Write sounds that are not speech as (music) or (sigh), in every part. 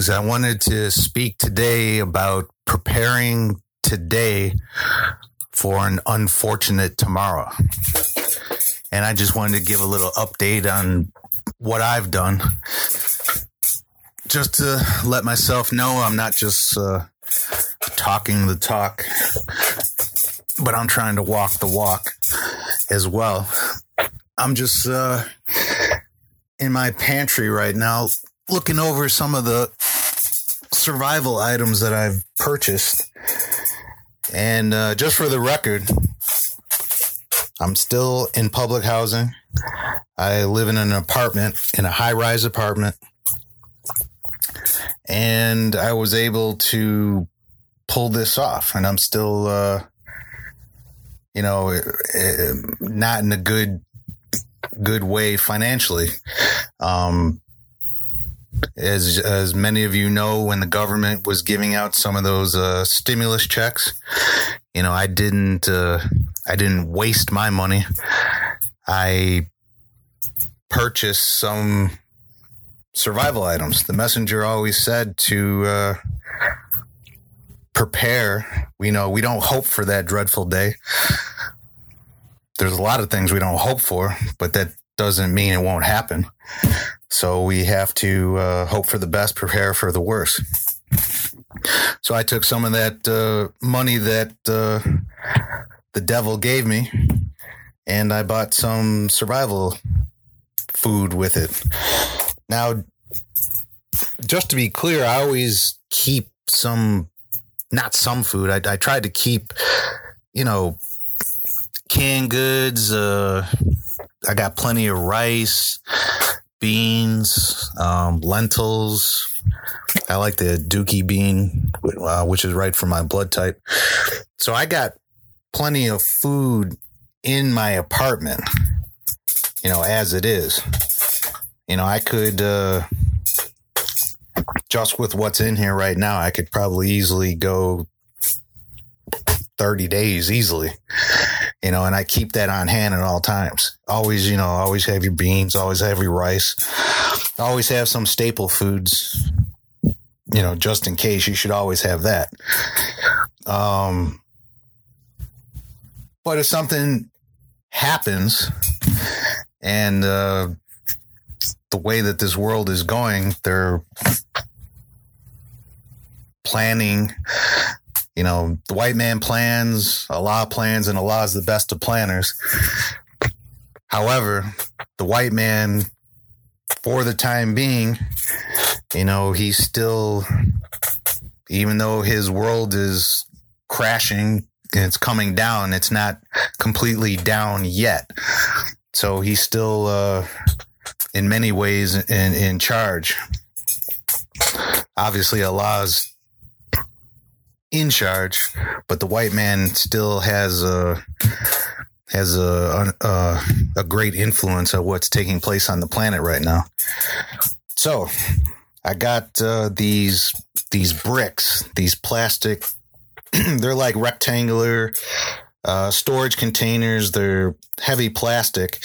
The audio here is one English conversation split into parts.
Greetings. I wanted to speak today about preparing today for an unfortunate tomorrow. And I just wanted to give a little update on what I've done just to let myself know I'm not just uh, talking the talk, but I'm trying to walk the walk as well. I'm just uh, in my pantry right now looking over some of the survival items that I've purchased. And uh, just for the record, I'm still in public housing. I live in an apartment, in a high rise apartment. And I was able to pull this off. And I'm still, uh, you know, eh, eh, not in a good good way financially. Um, as as many of you know, when the government was giving out some of those uh, stimulus checks, you know, I didn't uh, I didn't waste my money. I purchased some survival items. The messenger always said to uh, prepare. We know we don't hope for that dreadful day. There's a lot of things we don't hope for, but that doesn't mean it won't happen. So we have to uh, hope for the best, prepare for the worst. So I took some of that uh, money that uh, the devil gave me, and I bought some survival food with it. Now, just to be clear, I always keep some, not some food. I, I tried to keep, you know, canned goods. Uh, I got plenty of rice, beans, um, lentils. I like the dookie bean, uh, which is right for my blood type. So I got plenty of food in my apartment, you know, as it is. You know, I could, uh, just with what's in here right now, I could probably easily go 30 days easily you know, and I keep that on hand at all times. Always, you know, always have your beans, always have your rice, always have some staple foods, you know, just in case. You should always have that. Um, but if something happens and, uh, the way that this world is going, they're planning you know, the white man plans, Allah plans, and Allah is the best of planners. However, the white man, for the time being, you know, he's still, even though his world is crashing and it's coming down, it's not completely down yet. So he's still, uh, in many ways, in, in charge. Obviously, Allah's in charge, but the white man still has a has a a, a great influence of what's taking place on the planet right now. So, I got uh, these these bricks, these plastic. (clears throat) they're like rectangular uh, storage containers. They're heavy plastic,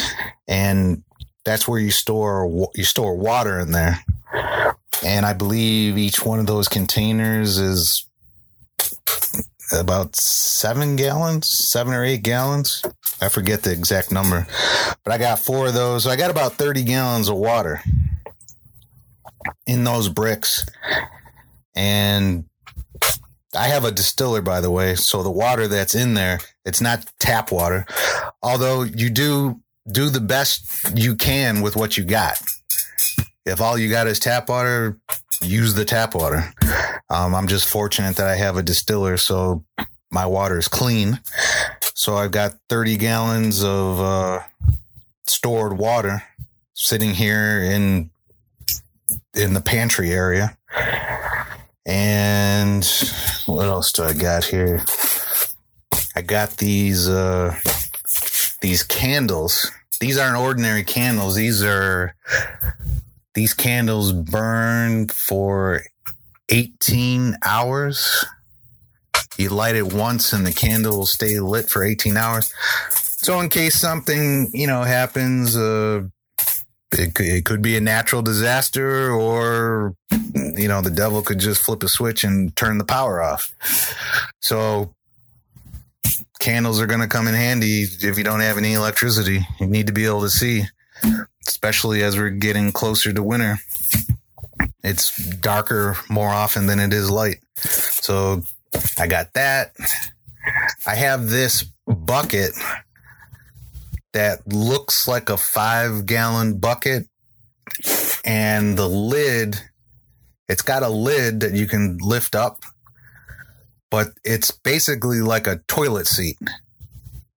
and that's where you store you store water in there. And I believe each one of those containers is about seven gallons, seven or eight gallons. I forget the exact number, but I got four of those. I got about 30 gallons of water in those bricks. And I have a distiller, by the way. So the water that's in there, it's not tap water. Although you do do the best you can with what you got. If all you got is tap water, use the tap water. Um, I'm just fortunate that I have a distiller, so my water is clean. So I've got 30 gallons of uh, stored water sitting here in in the pantry area. And what else do I got here? I got these uh, these candles. These aren't ordinary candles. These are these candles burn for 18 hours. You light it once and the candle will stay lit for 18 hours. So in case something, you know, happens, uh, it it could be a natural disaster or you know, the devil could just flip a switch and turn the power off. So candles are going to come in handy if you don't have any electricity. You need to be able to see, especially as we're getting closer to winter. It's darker more often than it is light. So I got that. I have this bucket that looks like a five gallon bucket and the lid, it's got a lid that you can lift up, but it's basically like a toilet seat.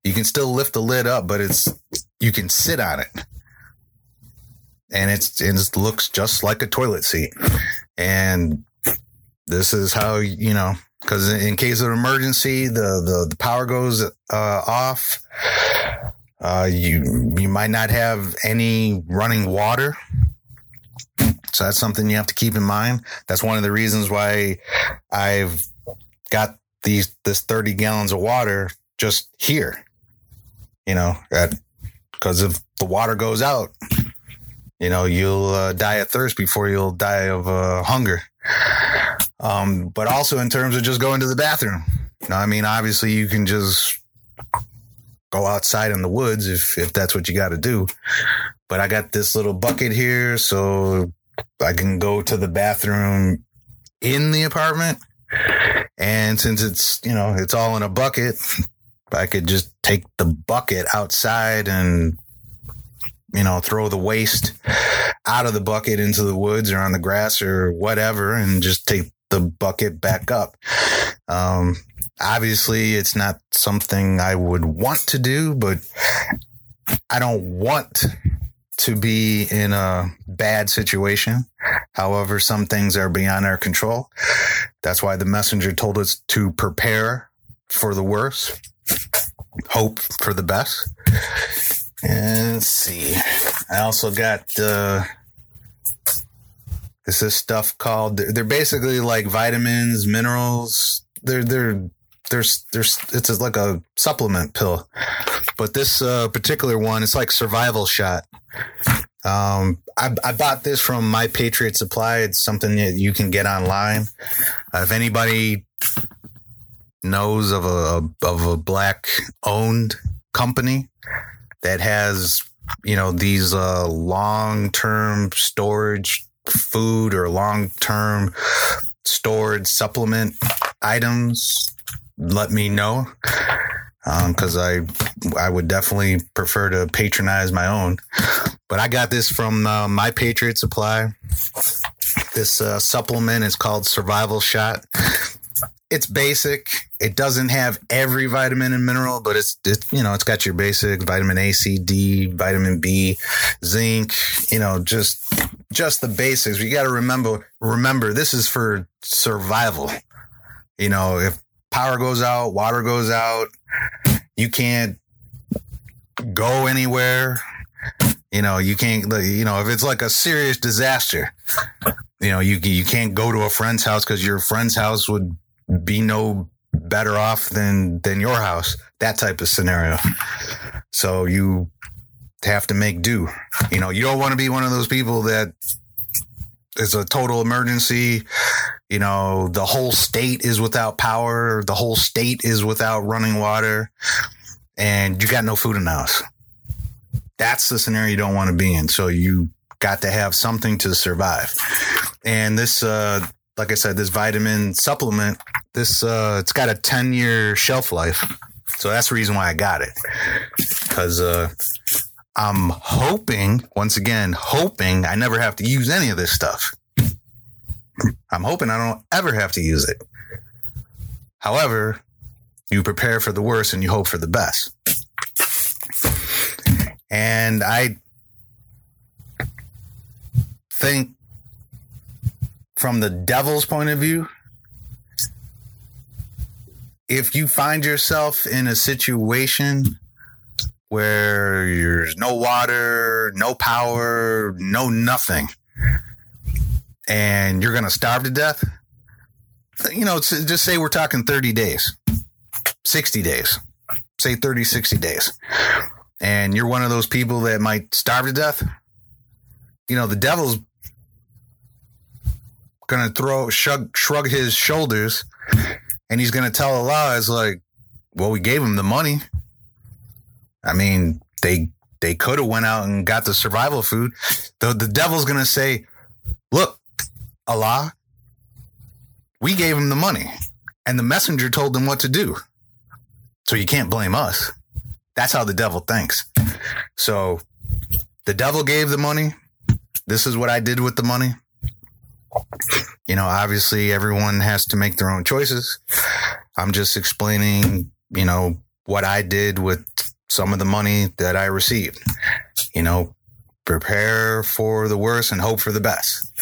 You can still lift the lid up, but it's, you can sit on it. And it's, it looks just like a toilet seat. And this is how, you know, because in case of emergency, the, the, the power goes uh, off. Uh, you you might not have any running water, so that's something you have to keep in mind. That's one of the reasons why I've got these this thirty gallons of water just here. You know, because if the water goes out, you know you'll uh, die of thirst before you'll die of uh, hunger. Um, but also in terms of just going to the bathroom. You know, I mean, obviously you can just go outside in the woods if if that's what you got to do. But I got this little bucket here, so I can go to the bathroom in the apartment. And since it's you know it's all in a bucket, I could just take the bucket outside and you know throw the waste out of the bucket into the woods or on the grass or whatever, and just take the bucket back up. Um, obviously, it's not something I would want to do, but I don't want to be in a bad situation. However, some things are beyond our control. That's why the messenger told us to prepare for the worst, hope for the best. And let's see. I also got uh, this is stuff called they're basically like vitamins, minerals. They're they're there's there's it's like a supplement pill, but this uh, particular one it's like survival shot. Um, I, I bought this from My Patriot Supply. It's something that you can get online. Uh, if anybody knows of a of a black owned company that has you know these uh, long term storage food or long term stored supplement items, let me know. Because um, I, I would definitely prefer to patronize my own. But I got this from uh, My Patriot Supply. This uh, supplement is called Survival Shot it's basic. It doesn't have every vitamin and mineral, but it's, it's you know it's got your basic vitamin A, C, D, vitamin B, zinc. You know, just just the basics. You got to remember remember this is for survival. You know, if power goes out, water goes out, you can't go anywhere. You know, you can't. You know, if it's like a serious disaster, you know, you you can't go to a friend's house because your friend's house would be no better off than than your house that type of scenario. So you have to make do. You know you don't want to be one of those people that is a total emergency. You know the whole state is without power. The whole state is without running water. And you got no food in the house. That's the scenario you don't want to be in. So you got to have something to survive. And this uh like I said, this vitamin supplement, this uh, it's got a ten year shelf life, so that's the reason why I got it. Because uh, I'm hoping, once again, hoping I never have to use any of this stuff. I'm hoping I don't ever have to use it. However, you prepare for the worst and you hope for the best. And I think from the devil's point of view, if you find yourself in a situation where there's no water, no power, no nothing, and you're going to starve to death, you know, just say we're talking 30 days, 60 days, say 30, 60 days, and you're one of those people that might starve to death, you know, the devil's gonna throw shrug shrug his shoulders, and he's gonna tell Allah is like, well, we gave him the money. I mean, they they could have went out and got the survival food. The the devil's gonna say, look, Allah, we gave him the money, and the messenger told them what to do. So you can't blame us. That's how the devil thinks. So the devil gave the money. This is what I did with the money. You know, obviously everyone has to make their own choices. I'm just explaining, you know, what I did with some of the money that I received. You know, prepare for the worst and hope for the best.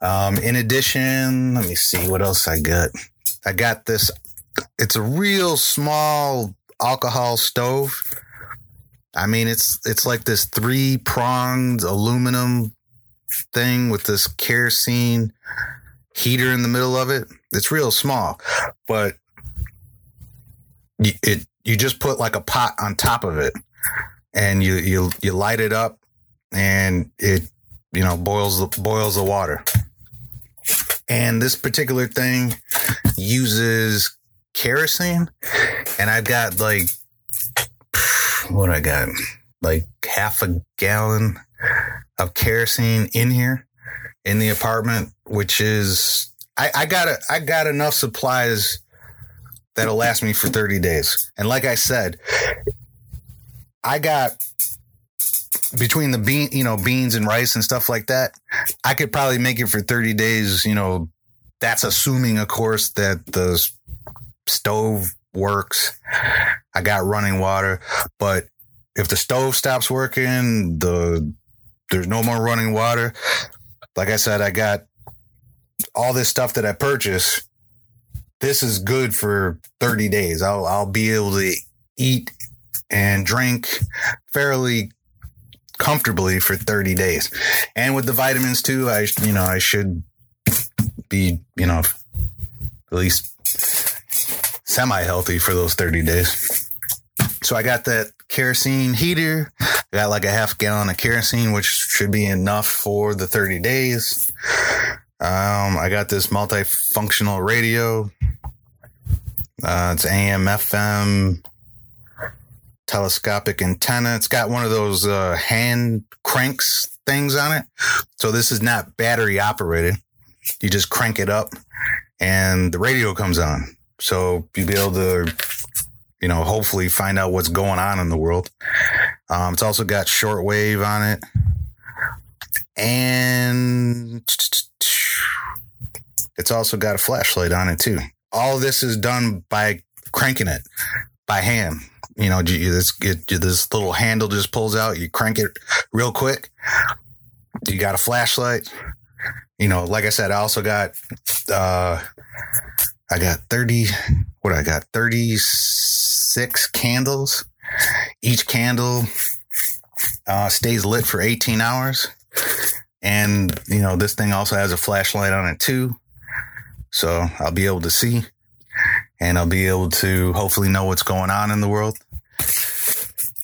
Um, in addition, let me see what else I got. I got this. It's a real small alcohol stove. I mean, it's it's like this three pronged aluminum thing with this kerosene heater in the middle of it. It's real small, but it you just put like a pot on top of it, and you you you light it up, and it you know boils the boils the water. And this particular thing uses kerosene, and I've got like what I got like half a gallon of kerosene in here in the apartment, which is I, I got a, I got enough supplies that'll last me for 30 days. And like I said, I got between the bean, you know, beans and rice and stuff like that, I could probably make it for 30 days, you know, that's assuming of course that the stove works. I got running water, but if the stove stops working, the there's no more running water. Like I said, I got all this stuff that I purchased. This is good for 30 days. I'll I'll be able to eat and drink fairly comfortably for 30 days. And with the vitamins too, I you know, I should be, you know, at least semi healthy for those 30 days. So I got that kerosene heater. I got like a half gallon of kerosene, which should be enough for the 30 days. Um, I got this multifunctional radio. Uh, it's AM, FM, telescopic antenna. It's got one of those uh, hand cranks things on it. So this is not battery operated. You just crank it up and the radio comes on. So you'll be able to, you know, hopefully find out what's going on in the world. Um, it's also got shortwave on it. And it's also got a flashlight on it too. All this is done by cranking it by hand. You know, this it, this little handle just pulls out. You crank it real quick. You got a flashlight. You know, like I said, I also got uh, I got 30, what I got? 36 candles. Each candle uh, stays lit for 18 hours. And, you know, this thing also has a flashlight on it too. So I'll be able to see and I'll be able to hopefully know what's going on in the world.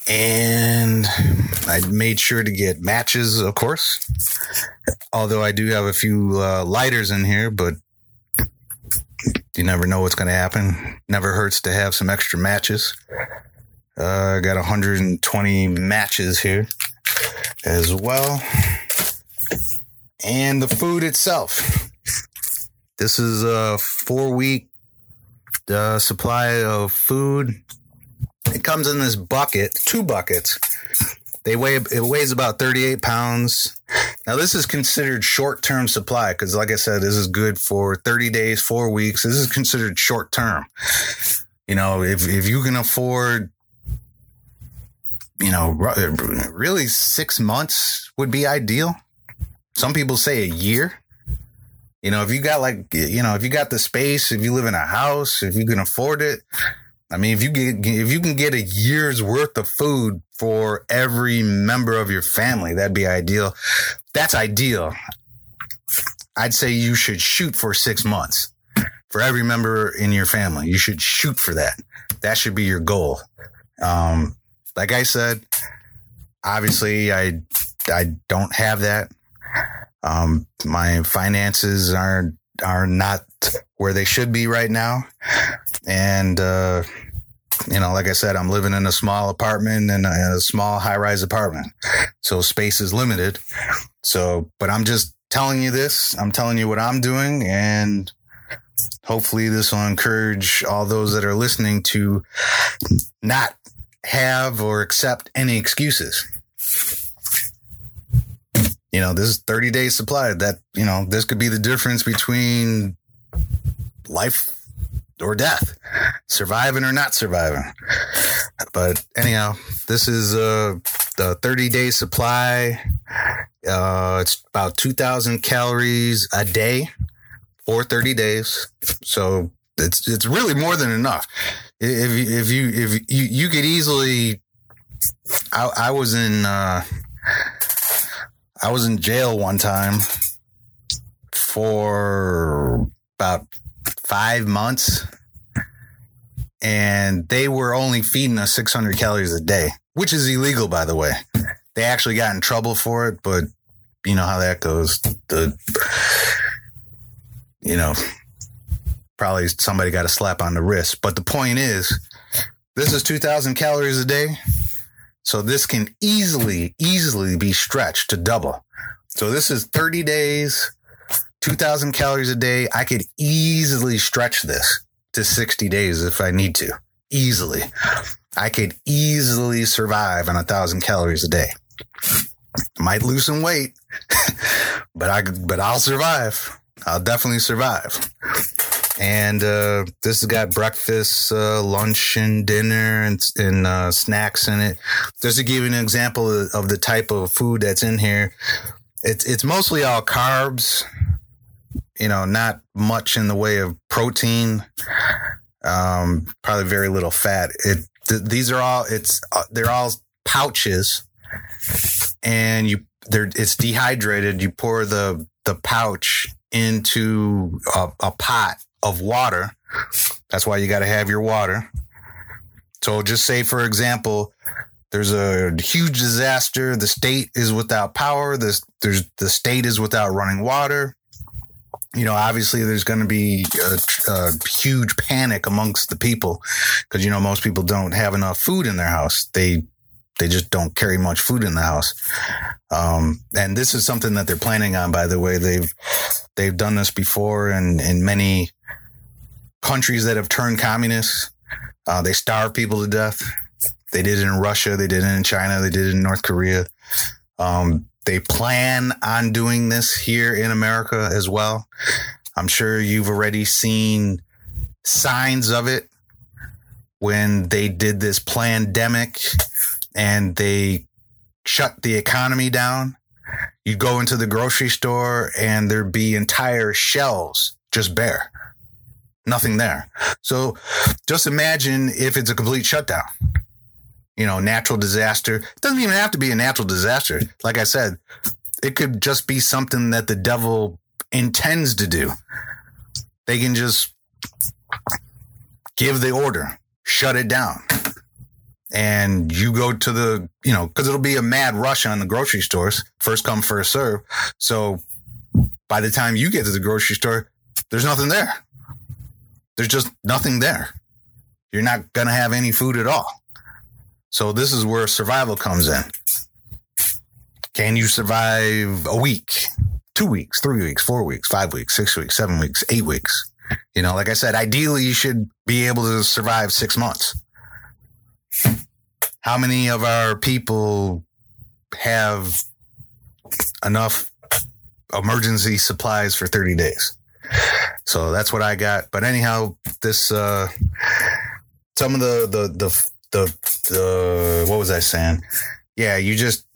And I made sure to get matches, of course. Although I do have a few uh, lighters in here, but you never know what's going to happen. Never hurts to have some extra matches. Uh, I got 120 matches here as well. And the food itself. This is a four week uh, supply of food. It comes in this bucket, two buckets. They weigh it weighs about 38 pounds. Now this is considered short term supply because, like I said, this is good for 30 days, four weeks. This is considered short term. You know, if if you can afford, you know, really six months would be ideal. Some people say a year. You know, if you got like, you know, if you got the space, if you live in a house, if you can afford it, I mean, if you get if you can get a year's worth of food for every member of your family, that'd be ideal. That's ideal. I'd say you should shoot for six months for every member in your family. You should shoot for that. That should be your goal. Um, like I said, obviously, I I don't have that. Um, my finances are are not where they should be right now, and uh, you know, like I said, I'm living in a small apartment and a, small high rise apartment, so space is limited. So, but I'm just telling you this. I'm telling you what I'm doing, and hopefully, this will encourage all those that are listening to not have or accept any excuses you know, this is 30 days supply. That, you know, this could be the difference between life or death, surviving or not surviving. But anyhow, this is uh, the 30 day supply. Uh, it's about 2,000 calories a day for 30 days. So it's it's really more than enough. If if you if you you could easily, I, I was in uh, I was in jail one time for about five months and they were only feeding us 600 calories a day, which is illegal, by the way. They actually got in trouble for it, but you know how that goes. The, you know, probably somebody got a slap on the wrist. But the point is, this is 2,000 calories a day. So this can easily, easily be stretched to double. So this is 30 days, 2000 calories a day. I could easily stretch this to 60 days if I need to. Easily. I could easily survive on a thousand calories a day. Might lose some weight, (laughs) but I, could but I'll survive. I'll definitely survive and uh, this has got breakfast, uh, lunch, and dinner, and, and uh, snacks in it. Just to give you an example of, the type of food that's in here, it's it's mostly all carbs. You know, not much in the way of protein. Um, probably very little fat. It th- these are all it's uh, they're all pouches, and you they're it's dehydrated. You pour the the pouch into a, a pot of water. That's why you got to have your water. So just say, for example, there's a huge disaster. The state is without power. This there's the state is without running water. You know, obviously, there's going to be a, a, huge panic amongst the people because you know most people don't have enough food in their house. They they just don't carry much food in the house. Um, and this is something that they're planning on. By the way, they've they've done this before in in many countries that have turned communist. Uh, they starve people to death. They did it in Russia. They did it in China. They did it in North Korea. Um, they plan on doing this here in America as well. I'm sure you've already seen signs of it when they did this pandemic and they shut the economy down. You go into the grocery store and there'd be entire shelves just bare nothing there. So just imagine if it's a complete shutdown. You know, natural disaster. It doesn't even have to be a natural disaster. Like I said, it could just be something that the devil intends to do. They can just give the order, shut it down. And you go to the, you know, because it'll be a mad rush on the grocery stores, first come, first serve. So by the time you get to the grocery store, there's nothing there there's just nothing there. You're not going to have any food at all. So this is where survival comes in. Can you survive a week, two weeks, three weeks, four weeks, five weeks, six weeks, seven weeks, eight weeks? You know, like I said, ideally you should be able to survive six months. How many of our people have enough emergency supplies for 30 days? So that's what I got. But anyhow, this uh some of the the the the, the what was I saying? Yeah, you just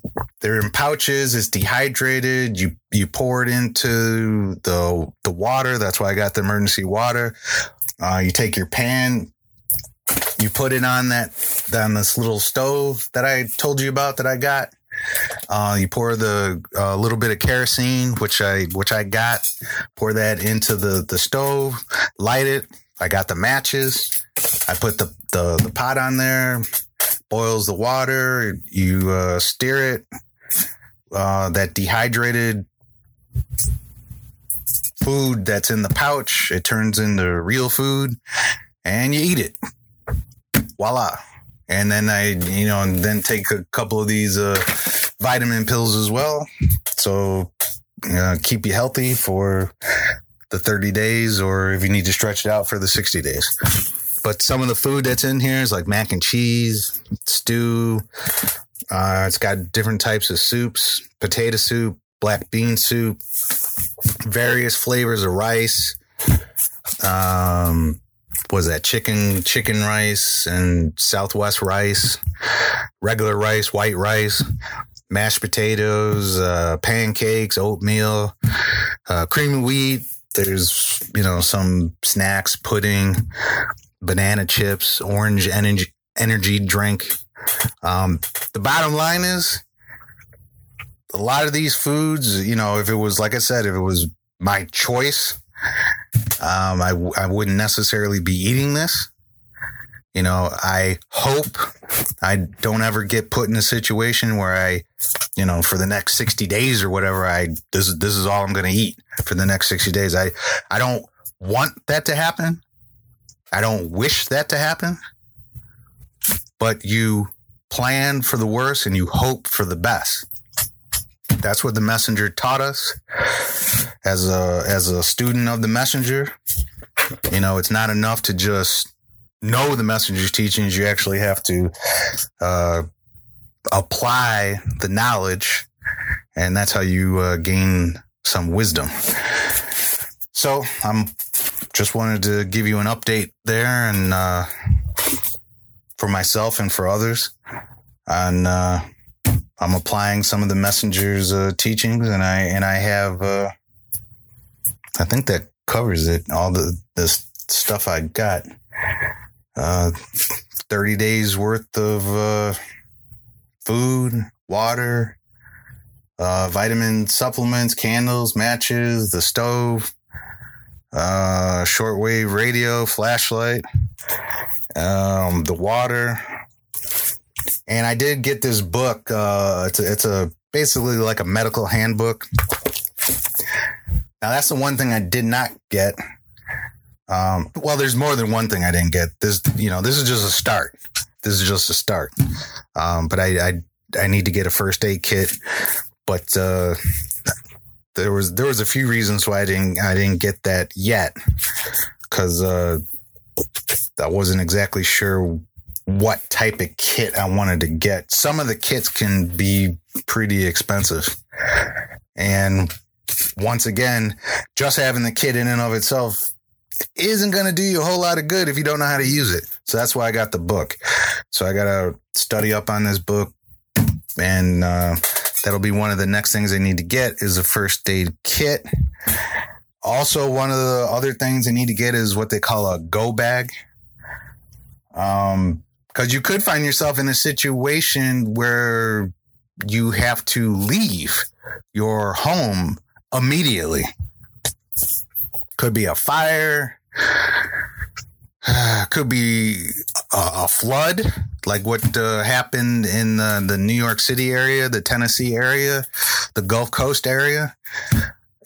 they're in pouches. It's dehydrated. You you pour it into the the water. That's why I got the emergency water. Uh, you take your pan, you put it on that on this little stove that I told you about that I got. Uh, you pour the uh, little bit of kerosene, which I which I got. Pour that into the the stove. Light it. I got the matches. I put the the, the pot on there. Boils the water. You uh, stir it. Uh, that dehydrated food that's in the pouch, it turns into real food and you eat it. Voila. And then I, you know, and then take a couple of these uh, vitamin pills as well. So uh, keep you healthy for the 30 days or if you need to stretch it out for the 60 days. But some of the food that's in here is like mac and cheese, stew. Uh, it's got different types of soups, potato soup, black bean soup, various flavors of rice. Um, was that chicken, chicken rice and Southwest rice, regular rice, white rice, mashed potatoes, uh, pancakes, oatmeal, uh, of wheat. There's, you know, some snacks, pudding, banana chips, orange energy, energy drink. Um, the bottom line is a lot of these foods, you know, if it was, like I said, if it was my choice, um, I, I wouldn't necessarily be eating this. You know, I hope I don't ever get put in a situation where I, you know, for the next 60 days or whatever, I, this is, this is all I'm going to eat for the next 60 days. I, I don't want that to happen. I don't wish that to happen, but you plan for the worst and you hope for the best. That's what the messenger taught us as a as a student of the messenger. You know, it's not enough to just know the messenger's teachings. You actually have to uh, apply the knowledge, and that's how you uh, gain some wisdom. So I'm just wanted to give you an update there, and uh, for myself and for others, and uh, I'm applying some of the messenger's uh, teachings, and I and I have uh, I think that covers it. All the the stuff I got. Uh, 30 days worth of uh, food, water, uh, vitamin supplements, candles, matches, the stove, uh, shortwave radio, flashlight, um, the water. And I did get this book. Uh, it's a, it's a basically like a medical handbook. Now that's the one thing I did not get um, well, there's more than one thing I didn't get. This, you know, this is just a start. This is just a start. Um, but I, I, I need to get a first aid kit. But uh, there was there was a few reasons why I didn't I didn't get that yet because uh, I wasn't exactly sure what type of kit I wanted to get. Some of the kits can be pretty expensive, and once again, just having the kit in and of itself isn't going to do you a whole lot of good if you don't know how to use it. So that's why I got the book. So I got to study up on this book and uh, that'll be one of the next things I need to get is a first aid kit. Also, one of the other things I need to get is what they call a go bag. Um, cause you could find yourself in a situation where you have to leave your home immediately. Could be a fire. (sighs) Could be a, a flood, like what uh, happened in the, the New York City area, the Tennessee area, the Gulf Coast area.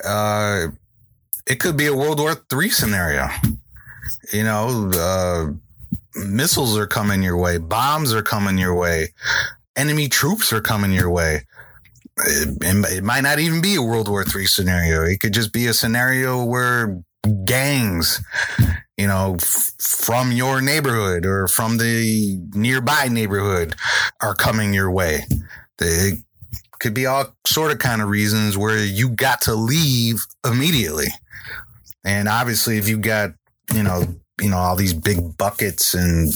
Uh, it could be a World War III scenario. You know, uh, missiles are coming your way, bombs are coming your way, enemy troops are coming your way it, it might not even be a World War III scenario. It could just be a scenario where gangs, you know, f- from your neighborhood or from the nearby neighborhood are coming your way. It could be all sort of kind of reasons where you got to leave immediately. And obviously, if you got, you know, you know, all these big buckets and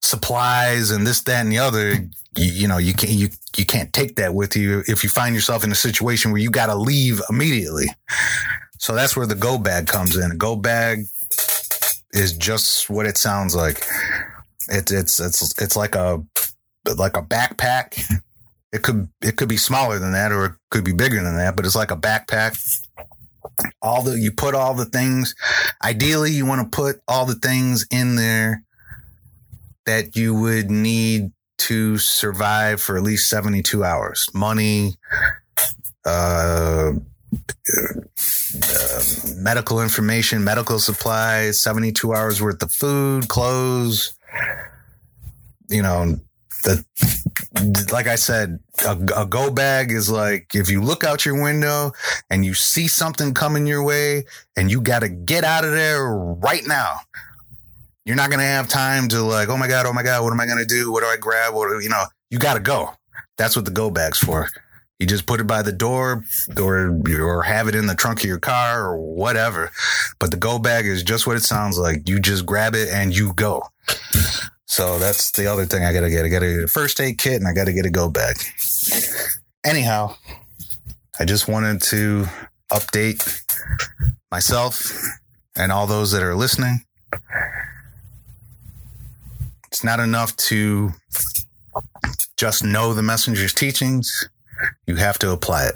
supplies and this, that, and the other, you, you know, you can't, you, you can't take that with you if you find yourself in a situation where you got to leave immediately. So that's where the go bag comes in. A go bag is just what it sounds like. It's, it's, it's, it's like a, like a backpack. It could, it could be smaller than that or it could be bigger than that, but it's like a backpack all the you put all the things ideally you want to put all the things in there that you would need to survive for at least 72 hours. Money, uh, uh, medical information, medical supplies, 72 hours worth of food, clothes. You know, the like I said, a, a, go bag is like if you look out your window and you see something coming your way and you got to get out of there right now. You're not going to have time to like, oh my God, oh my God, what am I going to do? What do I grab? What, you know, you got to go. That's what the go bag's for. You just put it by the door or, or have it in the trunk of your car or whatever. But the go bag is just what it sounds like. You just grab it and you go. So that's the other thing I gotta get. I gotta get a first aid kit and I gotta get a go bag. Anyhow, I just wanted to update myself and all those that are listening. It's not enough to just know the messenger's teachings. You have to apply it.